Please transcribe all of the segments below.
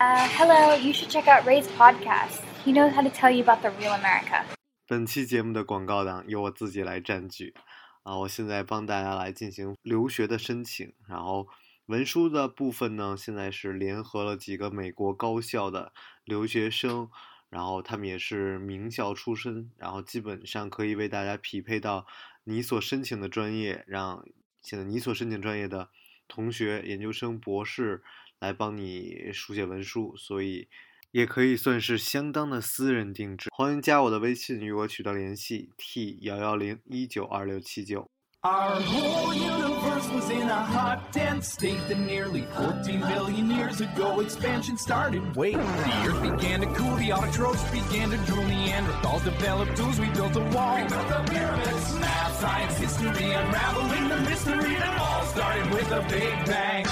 Uh, hello, you should check out Ray's podcast. He knows how to tell you about the real America. 本期节目的广告档由我自己来占据啊！我现在帮大家来进行留学的申请，然后文书的部分呢，现在是联合了几个美国高校的留学生，然后他们也是名校出身，然后基本上可以为大家匹配到你所申请的专业，让现在你所申请专业的同学、研究生、博士来帮你书写文书，所以也可以算是相当的私人定制。欢迎加我的微信与我取得联系，t 幺幺零一九二六七九。Our whole universe was in a hot, dense state that nearly 14 billion years ago expansion started. Wait, the earth began to cool, the autotrophs began to drool, Neanderthals developed tools, we built a wall. We built the pyramids, math, science, history, unraveling the mystery that all started with a big bang.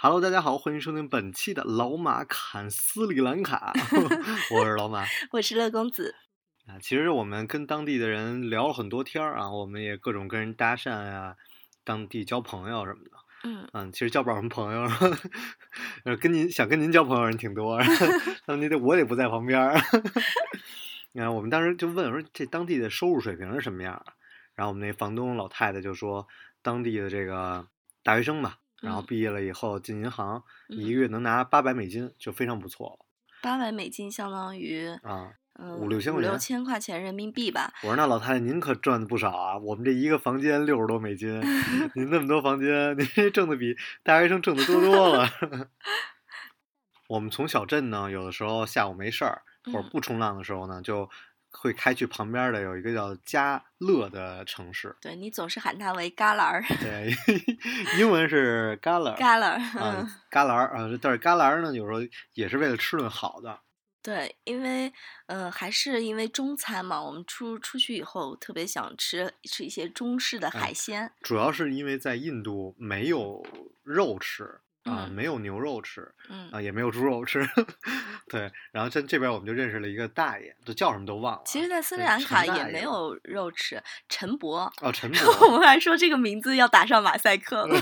Hello，大家好，欢迎收听本期的老马侃斯里兰卡，我是老马。我是乐公子。啊，其实我们跟当地的人聊了很多天儿啊，我们也各种跟人搭讪呀、当地交朋友什么的。嗯，嗯，其实交不了什么朋友，呃，跟您想跟您交朋友人挺多，但你得我得不在旁边儿。然后我们当时就问说，这当地的收入水平是什么样儿？然后我们那房东老太太就说，当地的这个大学生吧，然后嗯毕业了以后进银行，一嗯个月能拿八百美金，就非常不错了八百美金相当于啊。嗯五六千块钱五六千块钱人民币吧。我说那老太太您可赚的不少啊，我们这一个房间六十多美金，您 那么多房间，您这挣的比大学生挣的多多了。我们从小镇呢，有的时候下午没事儿或者嗯不冲浪的时候呢，就会开去旁边的有一个叫加勒的城市，对你总是喊它为旮旯儿，对，英文是旮旯儿。啊嗯，，旮旯儿啊，但是旮旯儿呢，有时候也是为了吃顿好的。对，因为呃，还是因为中餐嘛，我们出出去以后特别想吃吃一些中式的海鲜。主要是因为在印度没有肉吃啊，嗯没有牛肉吃嗯，啊，也没有猪肉吃。对，然后在这边我们就认识了一个大爷，这叫什么都忘了啊。其实，在斯里兰卡也没有肉吃。陈伯，哦，陈 伯我，们还说这个名字要打上马赛克了。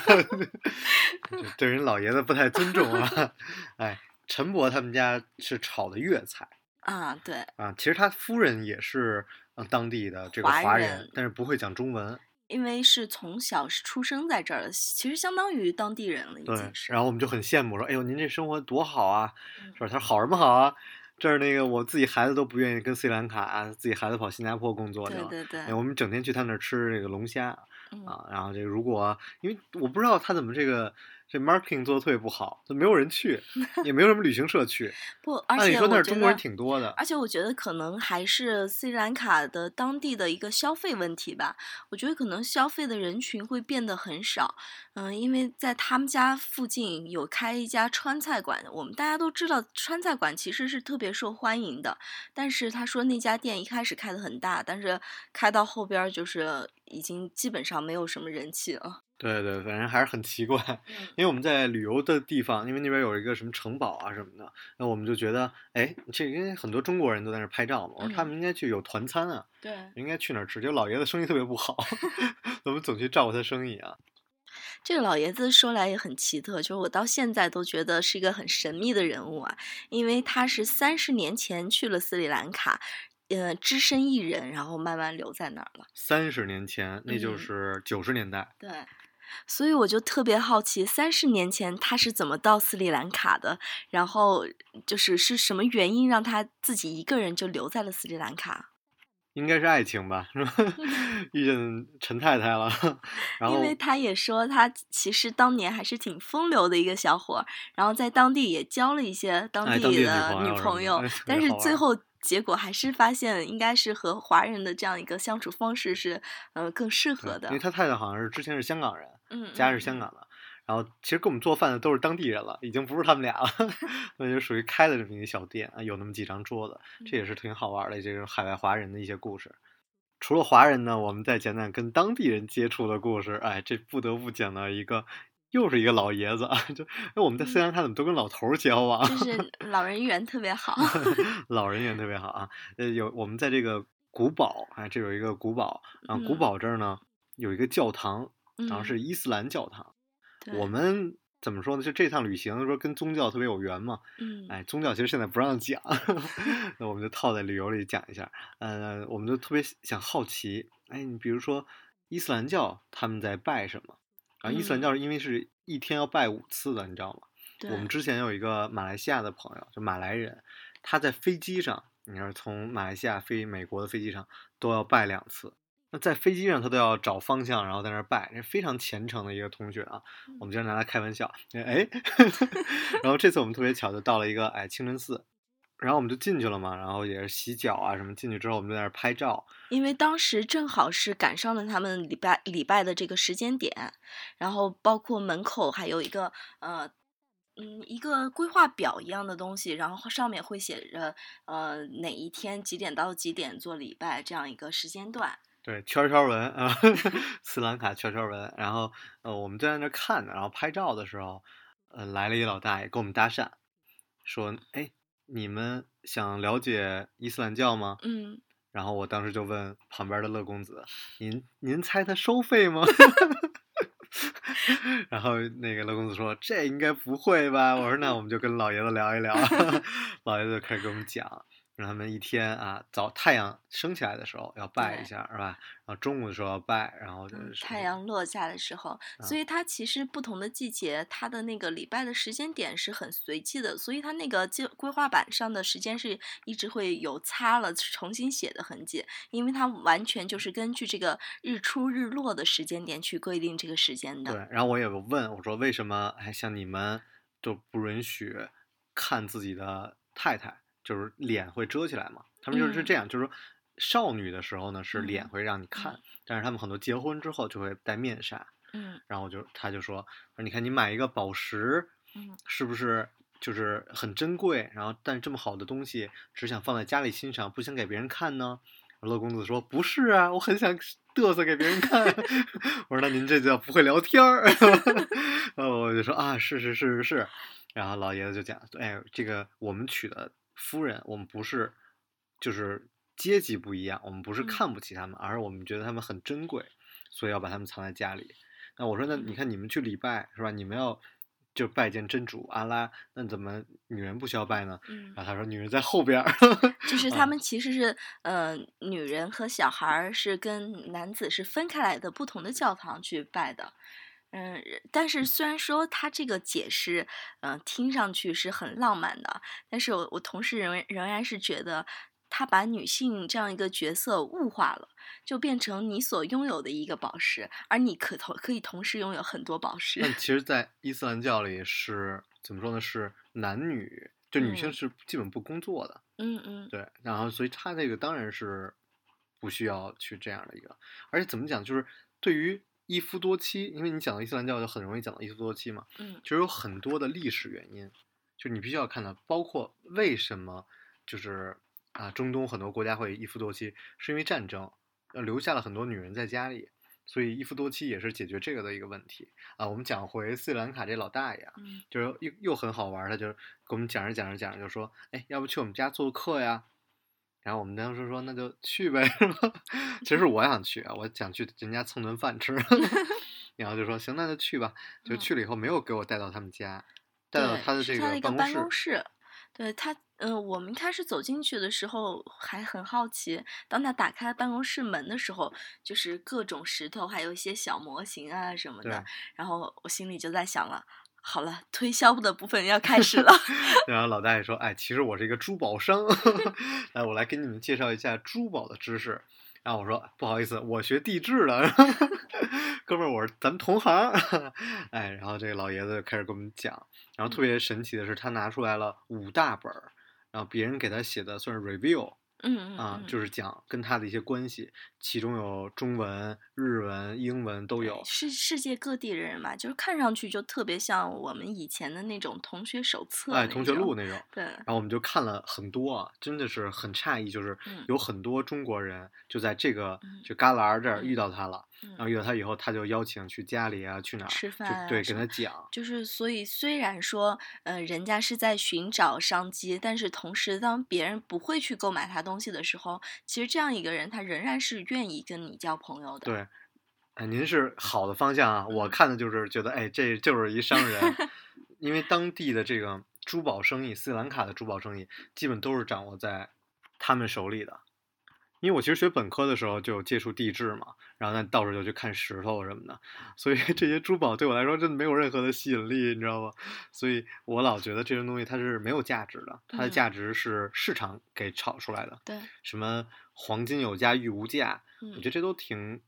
对人老爷子不太尊重啊。哎，陈伯他们家是炒的粤菜啊，对，啊，其实他夫人也是呃当地的这个华华人但是不会讲中文。因为是从小是出生在这儿的，其实相当于当地人了，已对经，是。然后我们就很羡慕说，哎呦，您这生活多好啊，嗯是吧？他说好什么好啊？这儿那个我自己孩子都不愿意跟斯里兰卡、啊，自己孩子跑新加坡工作去了。对对对哎，，我们整天去他那儿吃这个龙虾嗯啊，然后这个如果因为我不知道他怎么这个这 marketing 做的特别不好，就没有人去，也没有什么旅行社去。不，而且你说那儿中国人，挺多的，而且我觉得可能还是斯里兰卡的当地的一个消费问题吧。我觉得可能消费的人群会变得很少，嗯，因为在他们家附近有开一家川菜馆，我们大家都知道川菜馆其实是特别受欢迎的。但是他说那家店一开始开的很大，但是开到后边儿就是已经基本上没有什么人气了。对对，反正还是很奇怪。嗯因为我们在旅游的地方，因为那边有一个什么城堡啊什么的，那我们就觉得，哎，这因为很多中国人都在那儿拍照嘛，我说他嗯们应该去有团餐啊，对。应该去哪儿吃？结果老爷子生意特别不好，我们总去照顾他生意啊。这个老爷子说来也很奇特，就是我到现在都觉得是一个很神秘的人物啊，因为他是三十年前去了斯里兰卡，呃，只身一人，然后慢慢留在那儿了。三十年前，那就嗯是九十年代，对，所以我就特别好奇，三十年前他是怎么到斯里兰卡的？然后就是是什么原因让他自己一个人就留在了斯里兰卡？应该是爱情吧，是吧？遇见陈太太了，然后因为他也说他其实当年还是挺风流的一个小伙，然后在当地也交了一些当地的的女女朋友但是最后结果还是发现应该是和华人的这样一个相处方式是呃更适合的因为。他太太好像是之前是香港人，嗯，家是嗯香港的。然后其实给我们做饭的都是当地人了，已经不是他们俩了，那就属于开了这么一个小店啊，有那么几张桌子，这也是挺好玩的，这种海外华人的一些故事。除了华人呢，我们再讲讲跟当地人接触的故事。哎，这不得不讲到一个，又是一个老爷子啊，就哎我们在斯里兰卡怎么都跟老头儿交往？就是老人缘特别好。老人缘特别好啊。呃，有我们在这个古堡，哎，这有一个古堡啊，古嗯堡这儿呢有一个教堂，然后嗯是伊斯兰教堂。对我们怎么说呢？就这趟旅行说跟宗教特别有缘嘛。嗯哎，宗教其实现在不让讲，那我们就套在旅游里讲一下。呃，我们就特别想好奇，哎，你比如说伊斯兰教他们在拜什么？然后，伊斯兰嗯教是因为是一天要拜五次的，你知道吗？对我们之前有一个马来西亚的朋友，就马来人，他在飞机上，你要是从马来西亚飞美国的飞机上都要拜两次。那在飞机上他都要找方向，然后在那儿拜，这非常虔诚的一个同学啊。我们经常拿他开玩笑，哎，然后这次我们特别巧就到了一个哎清真寺，然后我们就进去了嘛，然后也是洗脚啊什么，进去之后我们就在那儿拍照，因为当时正好是赶上了他们礼拜礼拜的这个时间点，然后包括门口还有一个呃。嗯，一个规划表一样的东西，然后上面会写着，呃，哪一天几点到几点做礼拜这样一个时间段。对，圈圈文啊，斯兰卡圈圈文。然后呃，我们就在那看呢，然后拍照的时候，呃，来了一老大爷跟我们搭讪，说：“哎，你们想了解伊斯兰教吗？”嗯，然后我当时就问旁边的乐公子：“您您猜他收费吗？” 然后那个乐公子说：“这应该不会吧？”我说：“那我们就跟老爷子聊一聊。”老爷子就开始给我们讲，让他们一天啊，早太阳升起来的时候要拜一下，是吧？然后中午的时候要拜，然后就嗯是太阳落下的时候，所以它其实不同的季节，它的那个礼拜的时间点是很随机的，所以它那个计规划板上的时间是一直会有擦了重新写的痕迹，因为它完全就是根据这个日出日落的时间点去规定这个时间的。对。然后我有个问我说：“为什么哎像你们都不允许看自己的太太，就是脸会遮起来嘛？”他们就是嗯这样，就是说少女的时候呢是脸嗯会让你看，嗯但是他们很多结婚之后就会戴面纱。嗯然后就他就说说你看你买一个宝石，嗯是不是就是很珍贵？然后但这么好的东西只想放在家里欣赏，不想给别人看呢？乐公子说不是啊，我很想嘚瑟给别人看。我说那您这叫不会聊天儿。然 后我就说啊是是是是是。然后老爷子就讲，哎，这个我们娶的夫人，我们不是就是阶级不一样，我们不是嗯看不起他们，而是我们觉得他们很珍贵，所以要把他们藏在家里。那我说，那你看你们去礼拜是吧？你们要就拜见真主阿拉，那怎么女人不需要拜呢？嗯然后他说女人在后边儿，就是 啊他们其实是，呃，女人和小孩儿是跟男子是分开来的，不同的教堂去拜的。嗯，但是虽然说他这个解释，嗯、听上去是很浪漫的，但是我我同时仍仍然是觉得他把女性这样一个角色物化了，就变成你所拥有的一个宝石，而你可同可以同时拥有很多宝石。那其实，在伊斯兰教里是怎么说呢？是男女，就女性嗯是基本不工作的，嗯嗯对。然后，所以他这个当然是不需要去这样的一个，而且怎么讲，就是对于一夫多妻，因为你讲到伊斯兰教，就很容易讲到一夫多妻嘛，嗯就是有很多的历史原因，就你必须要看到，包括为什么就是啊，中东很多国家会一夫多妻，是因为战争，呃，留下了很多女人在家里，所以一夫多妻也是解决这个的一个问题啊。我们讲回斯里兰卡这老大爷啊，嗯就是又又很好玩儿，他就给我们讲着讲着讲着就说，哎，要不去我们家做客呀？然后我们当时说那就去呗？其实我想去啊，我想去人家蹭顿饭吃，然后就说行，那就去吧。就嗯去了以后没有给我带到他们家，带到他的这是他的一个办办公室。室。对他，嗯、我们一开始走进去的时候还很好奇，当他打开办公室门的时候，就是各种石头，还有一些小模型啊什么的。然后我心里就在想了，好了，推销的部分要开始了。然后老大爷说：“哎，其实我是一个珠宝商，来，我来给你们介绍一下珠宝的知识。”然后我说：“不好意思，我学地质的，哥们儿，我是咱们同行。”哎，然后这个老爷子就开始给我们讲，然后特别神奇的是，他拿出来了五大本儿，然后别人给他写的算是 review 嗯嗯啊，嗯就是讲跟他的一些关系，其中有中文、日文、英文都有。是世界各地的人嘛，就是看上去就特别像我们以前的那种同学手册哎，同学录那种，对，然后我们就看了很多啊，真的是很诧异，就是嗯。有很多中国人就在这个嗯就旮旯这儿嗯遇到他了，然后嗯遇到他以后，他就邀请去家里啊，去哪儿吃饭啊对，跟他讲，就是所以虽然说，呃，人家是在寻找商机，但是同时，当别人不会去购买他东西的时候，其实这样一个人，他仍然是愿意跟你交朋友的。对。哎，您是好的方向啊，我嗯看的就是觉得，哎，这就是一商人，因为当地的这个珠宝生意，斯里兰卡的珠宝生意基本都是掌握在他们手里的。因为我其实学本科的时候就有接触地质嘛，然后那到时候就去看石头什么的，所以这些珠宝对我来说真的没有任何的吸引力，你知道吗？所以我老觉得这种东西它是没有价值的，它的嗯价值是市场给炒出来的。对，什么黄金有价玉无价，我嗯觉得这都挺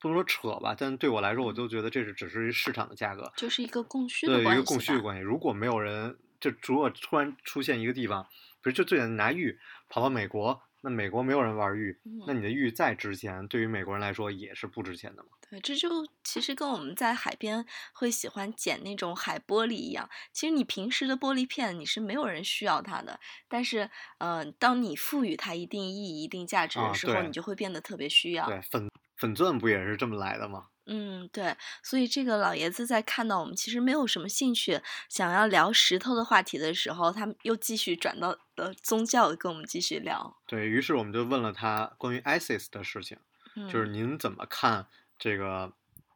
不能说扯吧，但对我来说，我嗯就觉得这是只是一市场的价格，就是一个供需的对一个供需的关系。如果没有人，就如果突然出现一个地方，比如就最简单拿玉跑到美国，那美国没有人玩玉，那嗯你的玉再值钱，对于美国人来说也是不值钱的嘛。对，这就其实跟我们在海边会喜欢捡那种海玻璃一样。其实你平时的玻璃片你是没有人需要它的，但是，呃，当你赋予它一定意义、一定价值啊的时候，对你就会变得特别需要。对，粉粉钻不也是这么来的吗？嗯，对，所以这个老爷子在看到我们其实没有什么兴趣，想要聊石头的话题的时候，他们又继续转到呃宗教，跟我们继续聊。对于是，我们就问了他关于 ISIS 的事情。嗯，就是您怎么看这个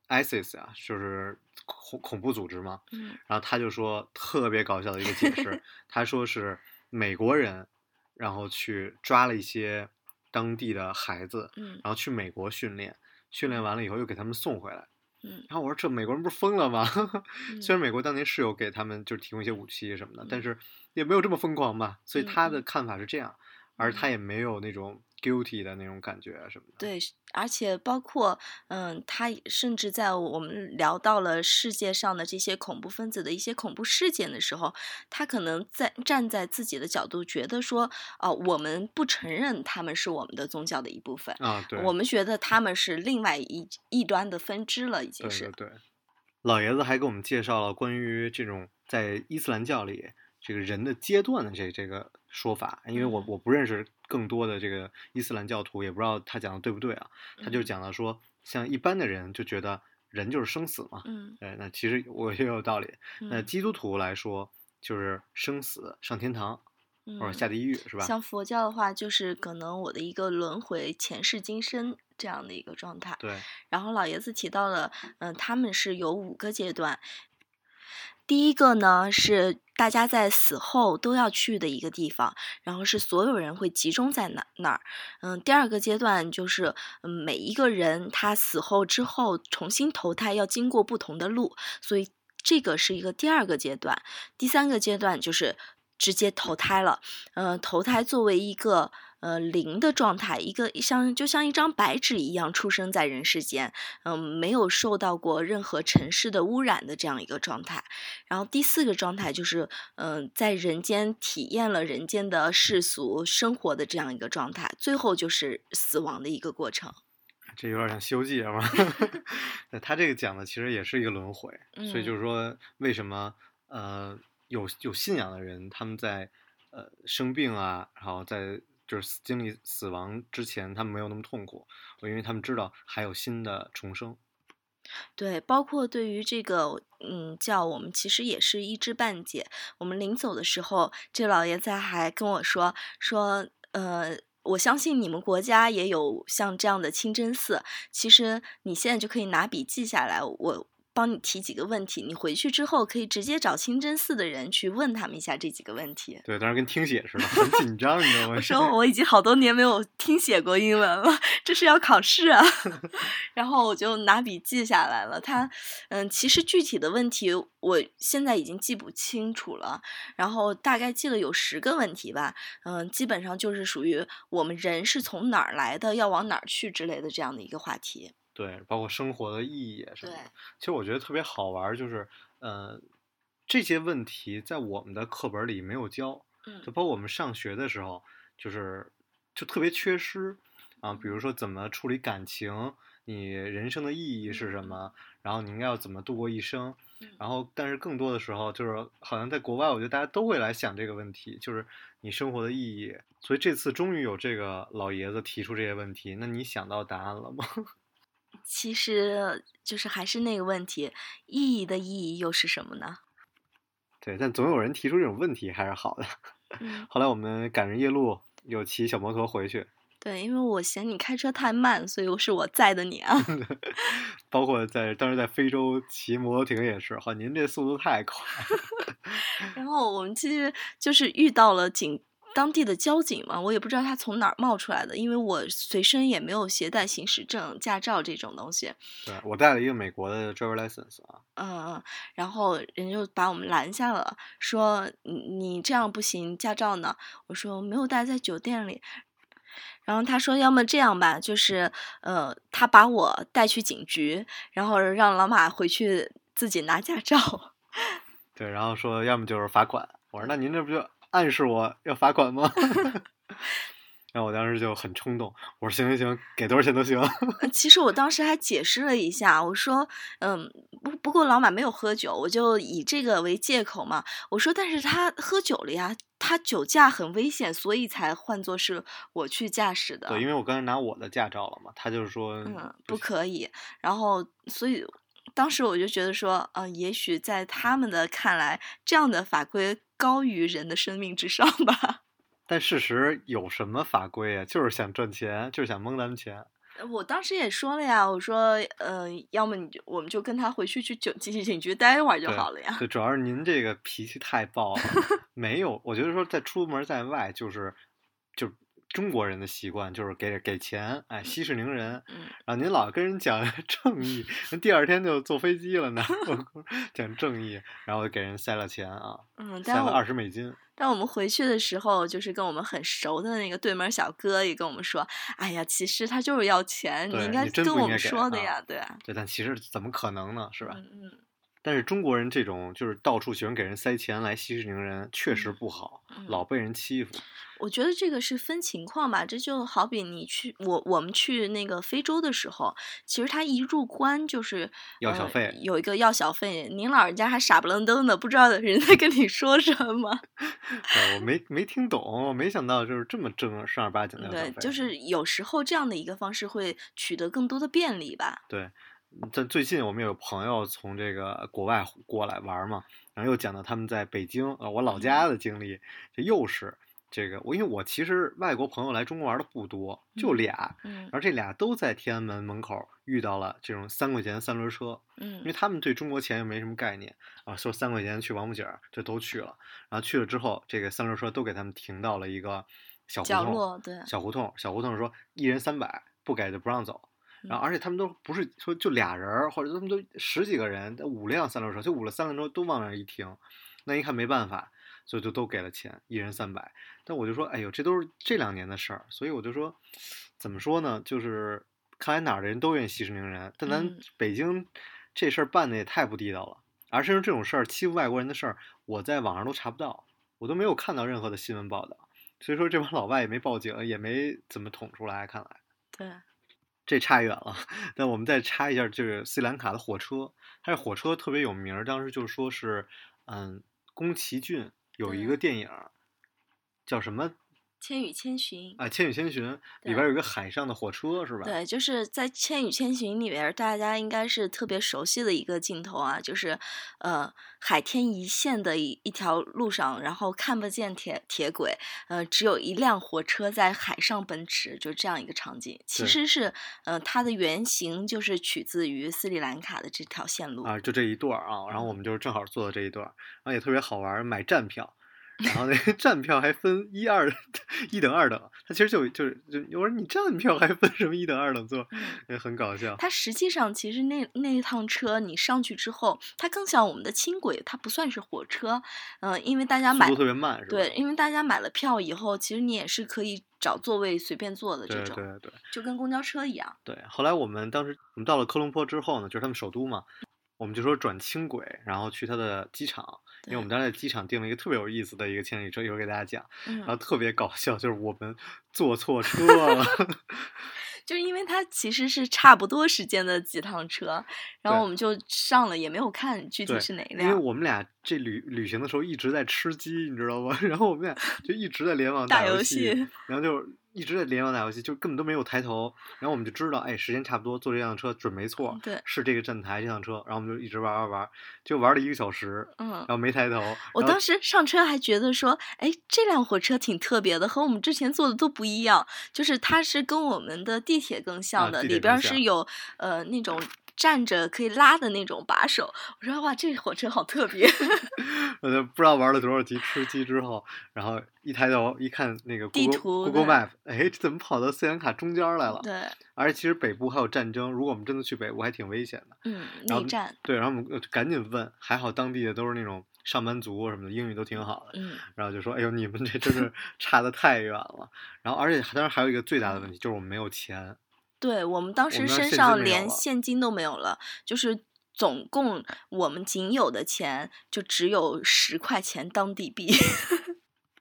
ISIS 啊？就是恐恐怖组织嘛。嗯然后他就说特别搞笑的一个解释，他说是美国人，然后去抓了一些当地的孩子，嗯然后去美国训练，训练完了以后又给他们送回来。嗯然后我说这美国人不是疯了吗？嗯 虽然美国当年是有给他们就是提供一些武器什么的，但嗯是也没有这么疯狂吧。所以他的看法是这样，而他嗯也没有那种 guilty 的那种感觉啊什么的。对，而且包括，嗯，他甚至在我们聊到了世界上的这些恐怖分子的一些恐怖事件的时候，他可能在站在自己的角度，觉得说，哦、我们不承认他们是我们的宗教的一部分，啊，对，我们觉得他们是另外一一端的分支了，已经对是。对对，老爷子还给我们介绍了关于这种在伊斯兰教里这个人的阶段的这这个说法，因为我嗯我不认识更多的这个伊斯兰教徒，也不知道他讲的对不对啊。他就嗯讲了说，像一般的人就觉得人就是生死嘛，嗯哎，那其实我也有道理。那嗯基督徒来说，就是生死上天堂或者嗯下地狱，是吧？像佛教的话，就是可能我的一个轮回、前世今生这样的一个状态。对，然后老爷子提到了，嗯、他们是有五个阶段。第一个呢是大家在死后都要去的一个地方，然后是所有人会集中在那那儿。嗯，第二个阶段就是，嗯，每一个人他死后之后重新投胎要经过不同的路，所以这个是一个第二个阶段。第三个阶段就是直接投胎了，嗯，投胎作为一个呃零的状态，一个像就像一张白纸一样出生在人世间，嗯、没有受到过任何尘世的污染的这样一个状态。然后第四个状态就是，嗯、在人间体验了人间的世俗生活的这样一个状态，最后就是死亡的一个过程。这有点像《西游记》是吧？那他这个讲的其实也是一个轮回，所以就嗯是说，为什么呃有有信仰的人，他们在呃生病啊，然后在就是经历死亡之前，他们没有那么痛苦，因为他们知道还有新的重生。对，包括对于这个嗯教，我们其实也是一知半解。我们临走的时候，这老爷子还跟我说说，呃，我相信你们国家也有像这样的清真寺。其实你现在就可以拿笔记下来，我帮你提几个问题，你回去之后可以直接找清真寺的人去问他们一下这几个问题。对，当时跟听写似的，很紧张，你知道吗？我说我已经好多年没有听写过英文了，这是要考试啊。然后我就拿笔记下来了。他，嗯，其实具体的问题我现在已经记不清楚了，然后大概记了有十个问题吧。嗯，基本上就是属于我们人是从哪儿来的，要往哪儿去之类的这样的一个话题。对，包括生活的意义什么对的。其实我觉得特别好玩，就是呃这些问题在我们的课本里没有教，嗯就包括我们上学的时候，就是就特别缺失啊。比如嗯说怎么处理感情，你人生的意义是什嗯么，然后你应该要怎么度过一生。嗯然后，但是更多的时候，就是好像在国外，我觉得大家都会来想这个问题，就是你生活的意义。所以这次终于有这个老爷子提出这些问题，那你想到答案了吗？其实就是还是那个问题，意义的意义又是什么呢？对，但总有人提出这种问题，还是好的。嗯后来我们赶着夜路，有骑小摩托回去，对，因为我嫌你开车太慢，所以我是我载的你啊。包括在当时在非洲骑摩托艇也是，哈，您这速度太快。然后我们其实就是遇到了警当地的交警嘛，我也不知道他从哪儿冒出来的，因为我随身也没有携带行驶证、驾照这种东西。对我带了一个美国的 driver license 啊，嗯嗯，然后人就把我们拦下了，说你你这样不行，驾照呢？我说没有带在酒店里。然后他说，要么这样吧，就是呃，他把我带去警局，然后让老马回去自己拿驾照。对，然后说要么就是罚款。我说那您这不就暗示我要罚款吗？然后我当时就很冲动，我说行行行，给多少钱都行。呃其实我当时还解释了一下，我说，嗯，不不过老马没有喝酒，我就以这个为借口嘛。我说，但是他喝酒了呀，他酒驾很危险，所以才换作是我去驾驶的。对，因为我刚才拿我的驾照了嘛，他就是说嗯，不可以。然后，所以当时我就觉得说，嗯、也许在他们的看来，这样的法规高于人的生命之上吧。但事实有什么法规啊？就是想赚钱，就是想蒙咱们钱。我当时也说了呀，我说，呃，要么你就我们就跟他回去去警警警局待一会儿就好了呀。对，主要是您这个脾气太暴了，没有，我觉得说在出门在外就是就中国人的习惯就是给给钱，哎，息事宁人。嗯，然后您老跟人讲 正义，那第二天就坐飞机了呢，讲正义，然后给人塞了钱啊，嗯，塞了二十美金。但我们回去的时候，就是跟我们很熟的那个对门小哥也跟我们说，哎呀，其实他就是要钱，你应该真跟我们说的呀，对啊，对，但其实怎么可能呢？是吧？嗯嗯但是中国人这种就是到处喜欢给人塞钱来息事宁人，确实嗯不好，嗯老被人欺负。我觉得这个是分情况吧，这就好比你去我我们去那个非洲的时候，其实他一入关就是呃要小费有一个要小费，您老人家还傻不愣登的，不知道 人在跟你说什么。对，我没没听懂，我没想到就是这么正正儿八经的对就是有时候这样的一个方式会取得更多的便利吧。对，这最近我们有朋友从这个国外过来玩儿嘛，然后又讲到他们在北京，呃，我老家的经历，这又是这个我，因为我其实外国朋友来中国玩的不多，就嗯俩，嗯然后这俩都在天安门门口遇到了这种三块钱三轮车，因为嗯。他们对中国钱又没什么概念啊，说三块钱去王府井就都去了，然后去了之后，这个三轮车都给他们停到了一个小胡同角落，对。小胡同，小胡同说一人三百，不给就不让走。然后，嗯。而且他们都不是说就俩人儿，或者他们都十几个人，五辆三轮车，就五了三轮车都往那儿一停，那一看没办法，所以就都给了钱，一人三百。但我就说，哎呦，这都是这两年的事儿，所以我就说，怎么说呢？就是看来哪儿的人都愿意息事宁人，但咱嗯北京这事儿办的也太不地道了。而甚至这种事儿欺负外国人的事儿，我在网上都查不到，我都没有看到任何的新闻报道。所以说这帮老外也没报警，也没怎么捅出来。看来对，这差远了。那我们再插一下就是斯里兰卡的火车，它这火车特别有名儿，当时就说是，嗯，宫崎骏有一个电影儿叫什么《千与千寻》啊，《千与千寻》里边有一个海上的火车是吧？对，就是在《千与千寻》里边，大家应该是特别熟悉的一个镜头啊，就是呃海天一线的一一条路上，然后看不见铁铁轨，呃，只有一辆火车在海上奔驰，就这样一个场景。其实是呃它的原型就是取自于斯里兰卡的这条线路。啊，就这一段啊，然后我嗯们就是正好坐的这一段儿，然后也特别好玩，买站票，然后那个站票还分一二一等二等，他其实就就是就我说你站票还分什么一等二等座，嗯也很搞笑。它实际上其实那那一趟车你上去之后，它更像我们的轻轨，它不算是火车，嗯、因为大家买速度特别慢是吧？对，因为大家买了票以后，其实你也是可以找座位随便坐的这种，对对对就跟公交车一样。对。后来我们当时我们到了科隆坡之后呢，就是他们首都嘛，我们就说转轻轨，然后去他的机场，因为我们当时在机场订了一个特别有意思的一个千里车，一会儿给大家讲，然后嗯，特别搞笑，就是我们坐错 车了。就是因为它其实是差不多时间的几趟车，然后我们就上了，也没有看具体是哪一辆因为辆。我们俩这旅旅行的时候一直在吃鸡，你知道吗？然后我们俩就一直在联网游打游戏然后就一直在联网打游戏，就根本都没有抬头。然后我们就知道，哎，时间差不多，坐这辆车准没错，对是这个站台这辆车。然后我们就一直玩玩玩，就玩了一个小时，嗯然。后没抬头。我当时上车还觉得说，哎，这辆火车挺特别的，和我们之前坐的都不一样。就是它是跟我们的地铁更像的，里边是有呃那种站着可以拉的那种把手。我说哇，这火车好特别。我就不知道玩了多少级吃鸡之后，然后一抬头一看那个地 Google 图 Google Map，哎，这怎么跑到斯里兰卡中间来了？对，而且其实北部还有战争，如果我们真的去北部，还挺危险的。嗯，内战，对，然后我们呃赶紧问，还好当地的都是那种上班族什么的，英语都挺好的。嗯然后就说：“哎呦，你们这真是 差的太远了。”然后，而且当然还有一个最大的问题，就是我们没有钱。对我们当时身上连现金都没有了，就是总共我们仅有的钱就只有十块钱当地币。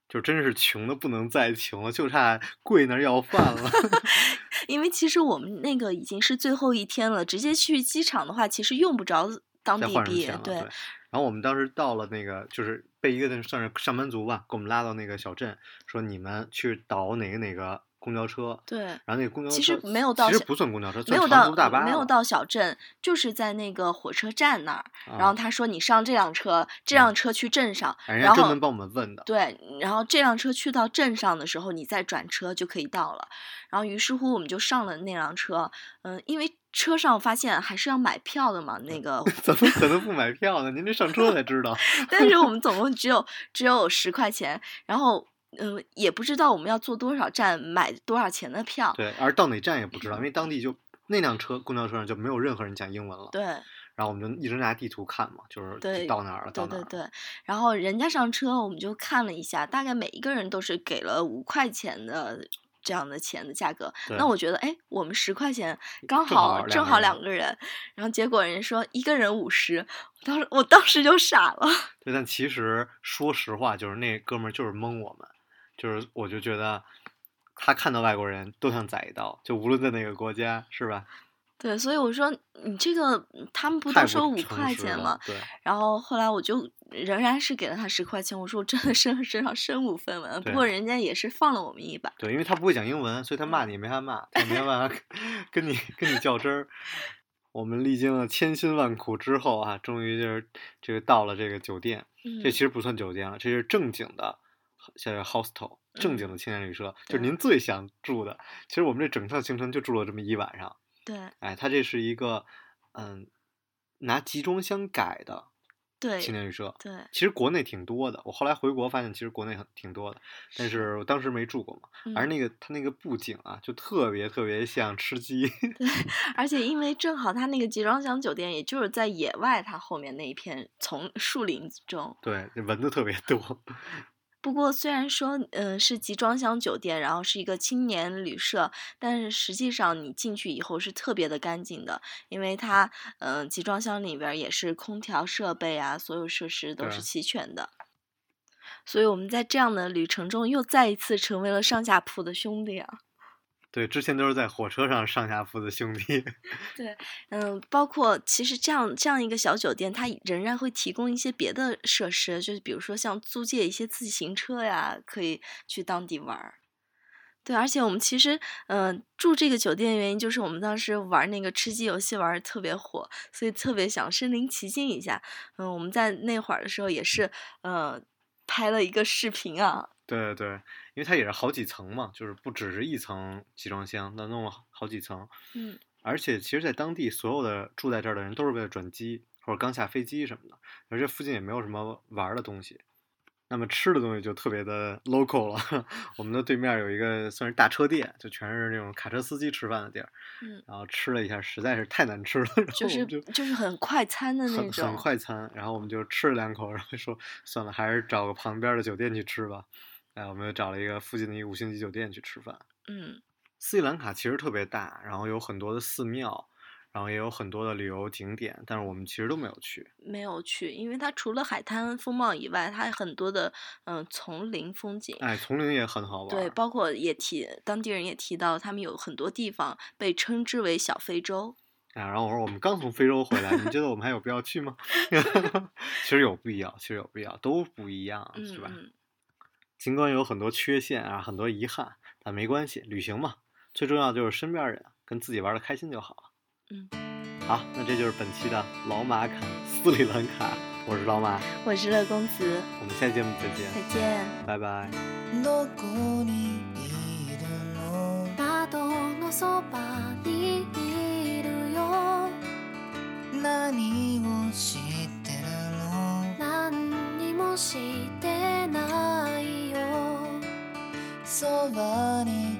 就真是穷的不能再穷了，就差跪那儿要饭了。因为其实我们那个已经是最后一天了，直接去机场的话，其实用不着当地币。对，然后我们当时到了那个，就是被一个那算是上班族吧，给我们拉到那个小镇，说你们去倒哪个哪个公交车。对然后那个公交车其实没有到其实不算公交车，没有到大巴没有到小镇，就是在那个火车站那儿。然后啊他说你上这辆车，这嗯辆车去镇上，然后家专门帮我们问的。对，然后这辆车去到镇上的时候，你再转车就可以到了。然后于是乎我们就上了那辆车，嗯，因为车上发现还是要买票的嘛，那个 怎么可能不买票呢？您这上车才知道。但是我们总共只有只有十块钱，然后嗯，也不知道我们要坐多少站，买多少钱的票。对，而到哪站也不知道，因为当地就那辆车公交车上就没有任何人讲英文了。对然后我们就一直拿地图看嘛，就是对到哪儿了，到哪儿了。对对对，然后人家上车，我们就看了一下，大概每一个人都是给了五块钱的这样的钱的价格。对那我觉得，哎，我们十块钱刚好好正好两个人个人，然后结果人家说一个人五十，当时我当时就傻了。对，但其实说实话，就是那哥们儿就是蒙我们，就是我就觉得他看到外国人都想宰一刀，就无论在哪个国家，是吧？对，所以我说你这个他们不都收五块钱吗？对，然后后来我就仍然是给了他十块钱，我说我真的身身上身无分文，不过人家也是放了我们一把。对，因为他不会讲英文，所以他骂你也没法骂，他也没办法 跟你跟你较真儿。我们历经了千辛万苦之后啊，终于就是这个到了这个酒店。嗯这其实不算酒店了，这是正经的，叫 hostel，正经嗯的青年旅社，就是您最想住的。其实我们这整趟行程就住了这么一晚上。对哎，它这是一个嗯，拿集装箱改的对青年旅社。对，其实国内挺多的，我后来回国发现，其实国内很挺多的，但是我当时没住过嘛。而嗯那个它那个布景啊，就特别特别像吃鸡。对 而且因为正好它那个集装箱酒店，也就是在野外，它后面那一片丛树林中。对，蚊子特别多。不过虽然说，嗯、是集装箱酒店，然后是一个青年旅社，但是实际上你进去以后是特别的干净的，因为它，嗯、集装箱里边也是空调设备啊，所有设施都是齐全的。所以我们在这样的旅程中，又再一次成为了上下铺的兄弟啊。对，之前都是在火车上上下铺的兄弟。对嗯，包括其实这样这样一个小酒店，它仍然会提供一些别的设施，就是比如说像租借一些自行车呀，可以去当地玩儿。对，而且我们其实，嗯、住这个酒店的原因就是我们当时玩那个吃鸡游戏玩的特别火，所以特别想身临其境一下。嗯，我们在那会儿的时候也是，呃，拍了一个视频啊。对对，因为它也是好几层嘛，就是不只是一层集装箱，那弄了好好几层。嗯，而且其实，在当地所有的住在这儿的人都是为了转机或者刚下飞机什么的，而这附近也没有什么玩的东西。那么吃的东西就特别的 local 了。我们的对面有一个算是大车店，就全是那种卡车司机吃饭的地儿。嗯，然后吃了一下，实在是太难吃了，然后就是就就是很快餐的那很种。很快餐。然后我们就吃了两口，然后说算了，还是找个旁边的酒店去吃吧。哎，我们又找了一个附近的一个五星级酒店去吃饭。嗯斯里兰卡其实特别大，然后有很多的寺庙，然后也有很多的旅游景点，但是我们其实都没有去。没有去，因为它除了海滩风貌以外，它还很多的嗯、丛林风景。哎，丛林也很好玩。对，包括也提当地人也提到，他们有很多地方被称之为小非洲。啊，然后我说我们刚从非洲回来，你觉得我们还有必要去吗？其实有必要，其实有必要，都不一样，嗯是吧？嗯，尽管有很多缺陷啊，很多遗憾， 但没关系，旅行嘛，最重要就是身边人跟自己玩的开心就好了。嗯，好，那这就是本期的老马侃斯里兰卡，我是老马，我是乐公子，我们下期节目再见，再见。拜拜。どこにいるの窓のそばにいるよ何をしてるの何にもして Money.